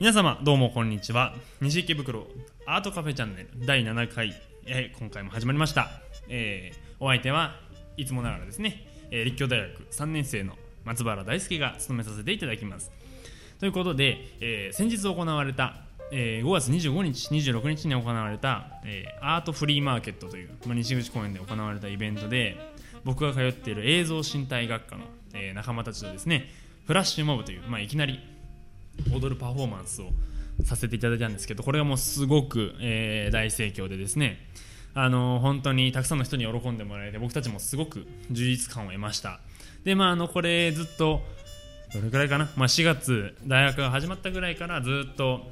皆様どうもこんにちは。西池袋アートカフェチャンネル第7回、えー今回も始まりました、えーお相手はいつもながらですね、えー立教大学3年生の松原大輔が務めさせていただきます。ということで、えー先日行われた、えー5月25日26日に行われた、えーアートフリーマーケットという、まあ、西口公園で行われたイベントで僕が通っている映像身体学科の、えー仲間たちとですねフラッシュモブという、まあ、いきなり踊るパフォーマンスをさせていただいたんですけどこれがもうすごく、えー大盛況でですね。あの本当にたくさんの人に喜んでもらえて僕たちもすごく充実感を得ました。でまああのこれずっとどれくらいかな、まあ、4月大学が始まったぐらいからずっと、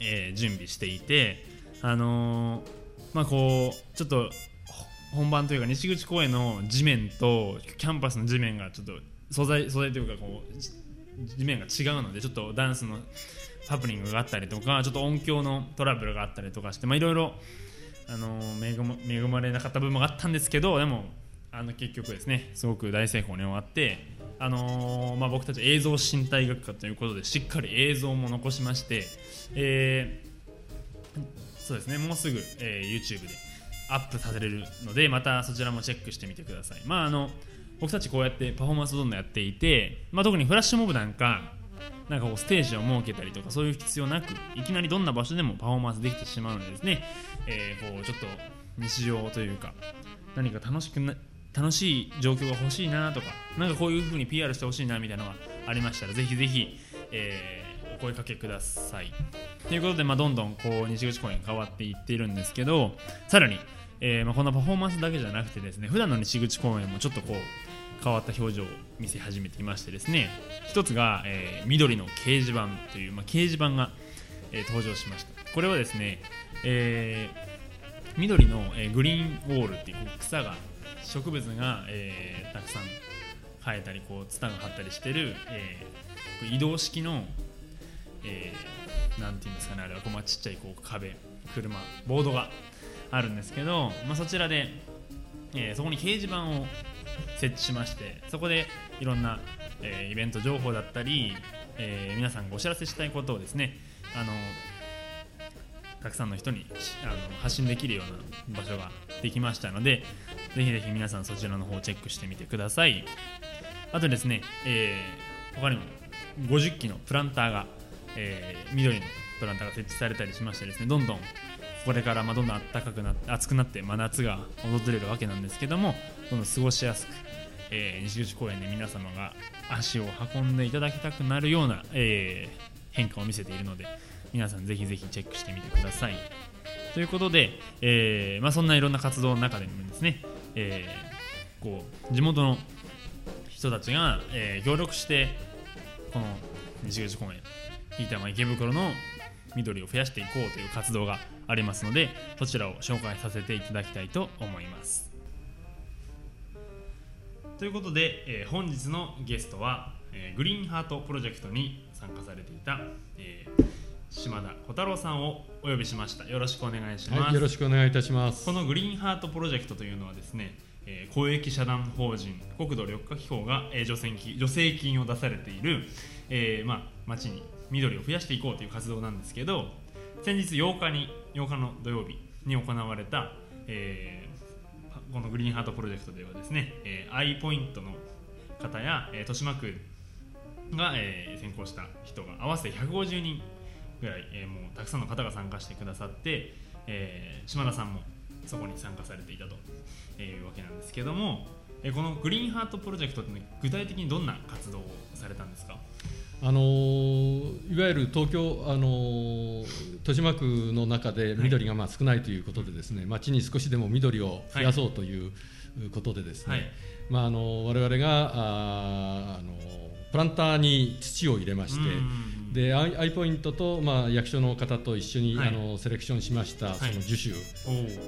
えー準備していてあのーまあこうちょっと本番というか西口公園の地面とキャンパスの地面がちょっと素材素材というかこう地面が違うのでちょっとダンスのハプニングがあったりとかちょっと音響のトラブルがあったりとかしていろいろ恵まれなかった部分もあったんですけどでもあの結局ですねすごく大成功に終わってあのーまあ、僕たち映像身体学科ということでしっかり映像も残しまして、えーそうですねもうすぐ、えー YouTube でアップされるのでまたそちらもチェックしてみてください。まああの僕たちこうやってパフォーマンスをどんどんやっていて、まあ、特にフラッシュモブなんかなんかこうステージを設けたりとかそういう必要なくいきなりどんな場所でもパフォーマンスできてしまうのですね、えーこうちょっと日常というか何か楽しくな楽しい状況が欲しいなとかなんかこういう風に PR してほしいなみたいなのがありましたらぜひぜひ、えーお声かけください。ということで、まあ、どんどんこう西口公園変わっていっているんですけどさらに、えーまあ、このパフォーマンスだけじゃなくてですね普段の西口公園もちょっとこう変わった表情を見せ始めていましてですね一つが、えー緑の掲示板という、まあ、掲示板が、えー登場しました。これはですね、えー緑の、えーグリーンウォールっていう草が植物が、えーたくさん生えたりこうツタが張ったりしてる、えー移動式の、えーなんていうんですかねあれは。こう、まあ、ちっちゃいこう壁車ボードがあるんですけど、まあ、そちらで、えーそこに掲示板を設置しましてそこでいろんな、えーイベント情報だったり、えー皆さんがお知らせしたいことをですねあのたくさんの人にあの発信できるような場所ができましたのでぜひぜひ皆さんそちらの方をチェックしてみてください。あとですね、えー他にも50機のプランターが、えー緑のプランターが設置されたりしましてですねどんどんこれからまどんどん暖かくなって暑くなって、まあ、夏が訪れるわけなんですけどもどんどん過ごしやすく、えー西口公園で皆様が足を運んでいただきたくなるような、えー変化を見せているので皆さんぜひぜひチェックしてみてください。ということで、えーまあ、そんないろんな活動の中でもですね、えーこう地元の人たちが、えー協力してこの西口公園飯玉池袋の緑を増やしていこうという活動がありますのでそちらを紹介させていただきたいと思います。ということで、えー本日のゲストは、えーグリーンハートプロジェクトに参加されていた、えー島田小太郎さんをお呼びしました。よろしくお願いします、はい、よろしくお願いいたします。このグリーンハートプロジェクトというのはですね、えー公益社団法人国土緑化機構が、えー助成金助成金を出されている、えーまあ、町に緑を増やしていこうという活動なんですけど先日8日に8日の土曜日に行われた、えーこのグリーンハートプロジェクトではですね、えー、アイポイントの方や、えー豊島区が、えー選考した人が合わせて150人ぐらい、えーもうたくさんの方が参加してくださって、えー島田さんもそこに参加されていたというわけなんですけども、えーこのグリーンハートプロジェクトって、具体的にどんな活動をされたんですか？あのーいわゆる東京、あのー豊島区の中で緑がまあ少ないということでですね、町に少しでも緑を増やそうということでですね、はい。まああの我々があーあのプランターに土を入れまして。うんでアイアイポイントと、まあ、役所の方と一緒に、はい。あのセレクションしました、その樹種、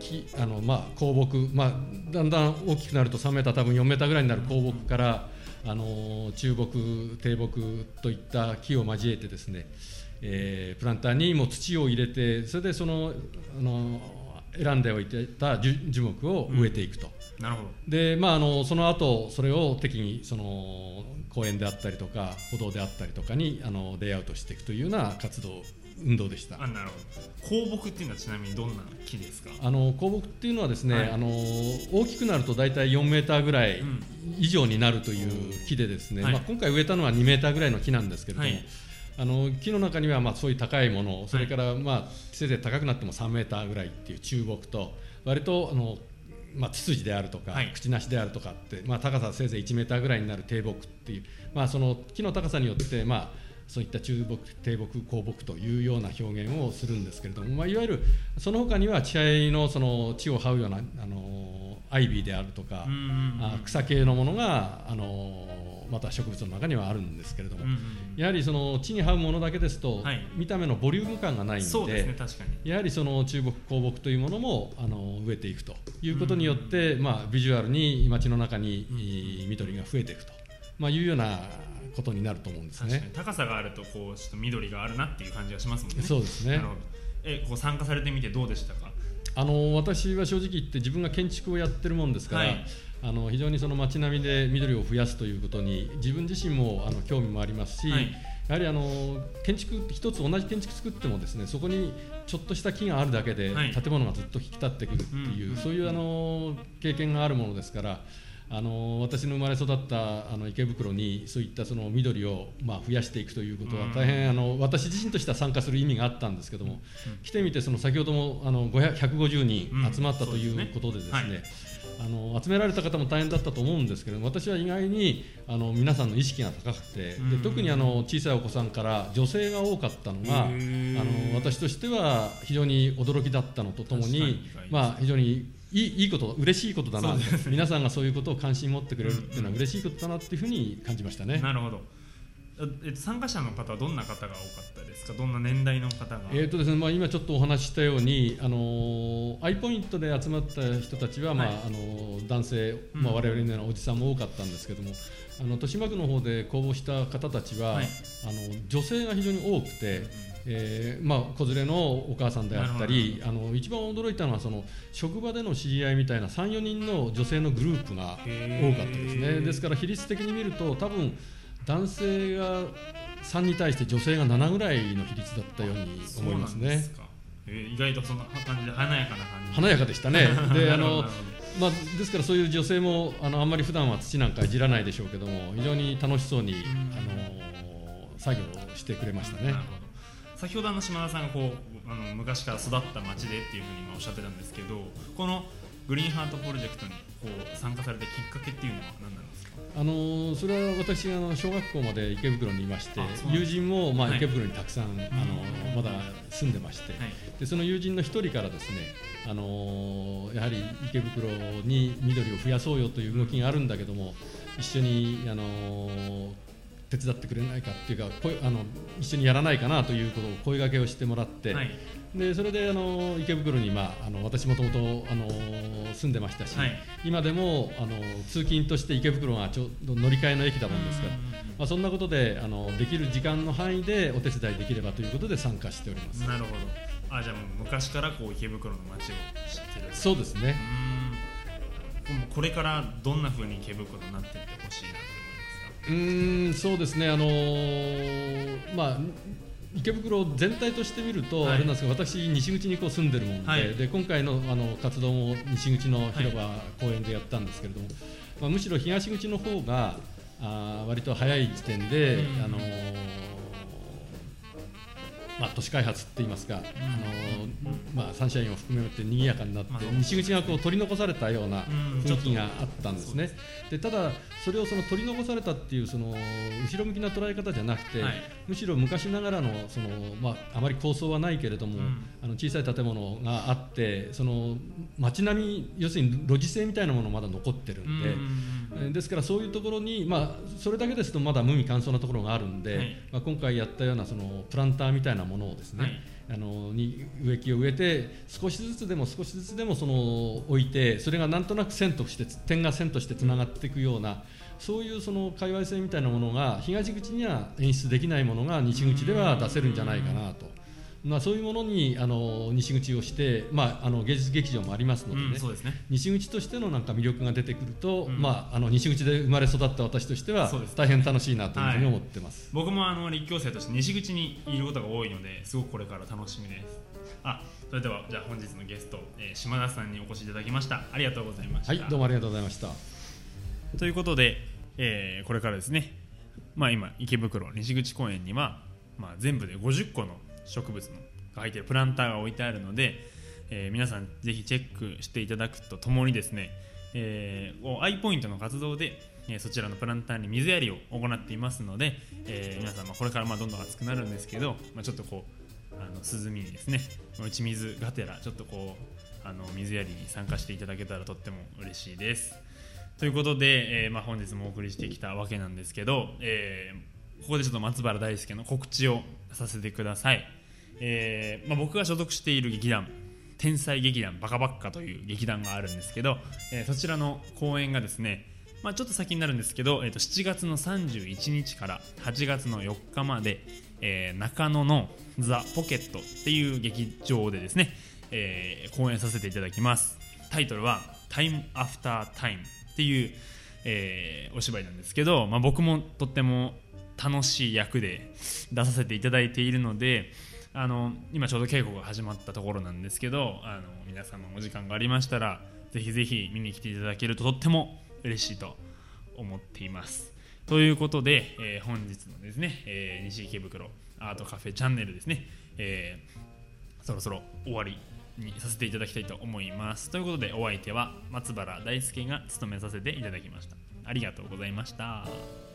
きあのまあ、香木、まあ、だんだん大きくなると3メーター多分4メーターぐらいになる香木から、あの中木低木といった木を交えてですね、えープランターにもう土を入れてそれでそのあの選んでおいてた樹樹木を植えていくと。なるほど。で、まあ、あのその後それを適宜その公園であったりとか歩道であったりとかにあのレイアウトしていくというような活動運動でした。あなるほど。香木っていうのはちなみにどんな木ですか？あの香木っていうのはですね、はい。あの大きくなると大体4メーターぐらいうん。以上になるという木でですね、はい。まあ、今回植えたのは2メーターぐらいの木なんですけれども、はい。あの木の中にはまあそういう高いものそれからまあせいぜい高くなっても3メーターぐらいっていう中木と割とあのまあ、ツツジであるとか、はい。口なしであるとかって、まあ、高させいぜい1メーターぐらいになる低木っていう、まあ、その木の高さによって、まあ、そういった中木低木高木というような表現をするんですけれども、まあ、いわゆるその他には地合のその地を這うようなあのアイビーであるとか、草系のものがあのまた植物の中にはあるんですけれども、やはりその地に這うものだけですと、はい。見た目のボリューム感がないのでね確かに。やはりその中木高木というものもあの植えていくということによって、まあ、ビジュアルに街の中に緑が増えていくと、まあ、いうようなことになると思うんですね。高さがあるとこうちょっと緑があるなっていう感じがしますもんね。そうですね。えこう参加されてみてどうでしたか？あの私は正直言って自分が建築をやってるもんですから、はい。あの非常にその街並みで緑を増やすということに自分自身もあの興味もありますし、はい。やはりあの建築一つ同じ建築作ってもですねそこにちょっとした木があるだけではい。建物がずっと引き立ってくるっていう、うん。そういうあの経験があるものですから。あの私の生まれ育ったあの池袋にそういったその緑をまあ増やしていくということはうん。大変あの私自身としては参加する意味があったんですけども、来てみてその先ほどもあの500 150人集まったということでですね、あの集められた方も大変だったと思うんですけれども私は意外にあの皆さんの意識が高くて、うん。で特にあの小さいお子さんから女性が多かったのがあの私としては非常に驚きだったのとともに、まあ、非常にいいいいこと嬉しいことだな。ね。皆さんがそういうことを関心持ってくれるっていうのは嬉しいことだなっていうふうに感じましたね。なるほど。えっと参加者の方はどんな方が多かったですか？どんな年代の方が？えーとですねまあ、今ちょっとお話ししたように、あのー、アイポイントで集まった人たちは、まあはい。あのー男性、まあ、うん。我々のようなおじさんも多かったんですけども、あの豊島区の方で公募した方たちは、はい。あの女性が非常に多くて、えーまあ、子連れのお母さんであったりあの一番驚いたのはその職場での知り合いみたいな34人の女性のグループが多かったですね。ですから比率的に見ると多分男性が3に対して女性が7ぐらいの比率だったように思いますね。えー意外とそんな感じで華やかな感じ。華やかでしたね。で、あのまあですからそういう女性もあのあんまり普段は土なんかいじらないでしょうけども、非常に楽しそうにあの作業をしてくれましたね先ほどあの島田さんがこうあの昔から育った町でっていうふうに今おっしゃってたんですけどこのグリーンハートプロジェクトにこう参加されたきっかけっていうのは何なんですか？あのそれは私があの小学校まで池袋にいまして友人もまあはい。池袋にたくさん、あのまだ住んでまして、はい。でその友人の一人からですね、あのやはり池袋に緑を増やそうよという動きがあるんだけども一緒に、あの手伝ってくれないかっていうか声あの一緒にやらないかなということを声掛けをしてもらって、はい。でそれであの池袋に、まあ、あの私もともとあの住んでましたし、はい。今でもあの通勤として池袋がちょうど乗り換えの駅だもんですから、まあ、そんなことであのできる時間の範囲でお手伝いできればということで参加しております。なるほど。あじゃあもう昔からこう池袋の街を知ってる。そうですね。うこれからどんな風に池袋になっていってほしいなとうーんそうですね、あのーまあ、池袋全体として見ると、はい。あれなんですが私、西口にこう住んでるもんで,、はい。で今回のあの活動も西口の広場、公園でやったんですけれども、まあ、むしろ東口の方があー割と早い時点で、うん。あのーまあ、都市開発って言いますか、あのーまあ、サンシャインを含めて賑やかになって、まあ西口がこう取り残されたようなうん雰囲気があったんですね。でただそれをその取り残されたっていうその後ろ向きな捉え方じゃなくて、はい。むしろ昔ながらのその、まあ、あまり構想はないけれども、うん。あの小さい建物があってその街並み要するに路地性みたいなものまだ残ってるんで。えーですからそういうところに、まあ、それだけですとまだ無味乾燥なところがあるんで、はい。まあ、今回やったようなそのプランターみたいなものをですね、はい。あのに植木を植えて少しずつでも少しずつでもその置いてそれがなんとなく線として点が線としてつながっていくようなそういうその界隈性みたいなものが東口には演出できないものが西口では出せるんじゃないかなとまあ、そういうものにあの西口をして、まあ、あの芸術劇場もありますのでね、うん、そうですね。西口としてのなんか魅力が出てくると、うん。まあ、あの西口で生まれ育った私としてはそうです大変楽しいなというふうに思ってます。僕もあの立教生として西口にいることが多いのですごくこれから楽しみです。あそれではじゃあ本日のゲスト、えー島田さんにお越しいただきました。ありがとうございました、はい、どうもありがとうございました。ということで、えーこれからですね、まあ、今池袋西口公園には、まあ、全部で50個の植物のが入っているプランターが置いてあるので、えー皆さんぜひチェックしていただくとともにですね、えーこうアイポイントの活動で、えーそちらのプランターに水やりを行っていますので、えー皆さんまあこれからまあどんどん暑くなるんですけど、まあ、ちょっとこうあの涼みにですね打ち水がてらちょっとこうあの水やりに参加していただけたらとっても嬉しいです。ということで、えーまあ、本日もお送りしてきたわけなんですけど、えーここでちょっと松原大輔の告知をさせてください、えーまあ、僕が所属している劇団天才劇団バカバッカという劇団があるんですけど、えーそちらの公演がですね、まあ、ちょっと先になるんですけど、えー、と7月の31日から8月の4日まで、えー中野のザ・ポケットっていう劇場でですね、えー公演させていただきます。タイトルは「タイムアフタータイムっていう、えーお芝居なんですけど、まあ、僕もとっても楽しい役で出させていただいているのであの今ちょうど稽古が始まったところなんですけどあの皆様お時間がありましたらぜひぜひ見に来ていただけるととっても嬉しいと思っています。ということで、えー本日のですね、えー西池袋アートカフェチャンネルですね、えーそろそろ終わりにさせていただきたいと思います。ということでお相手は松原大輔が務めさせていただきました。ありがとうございました。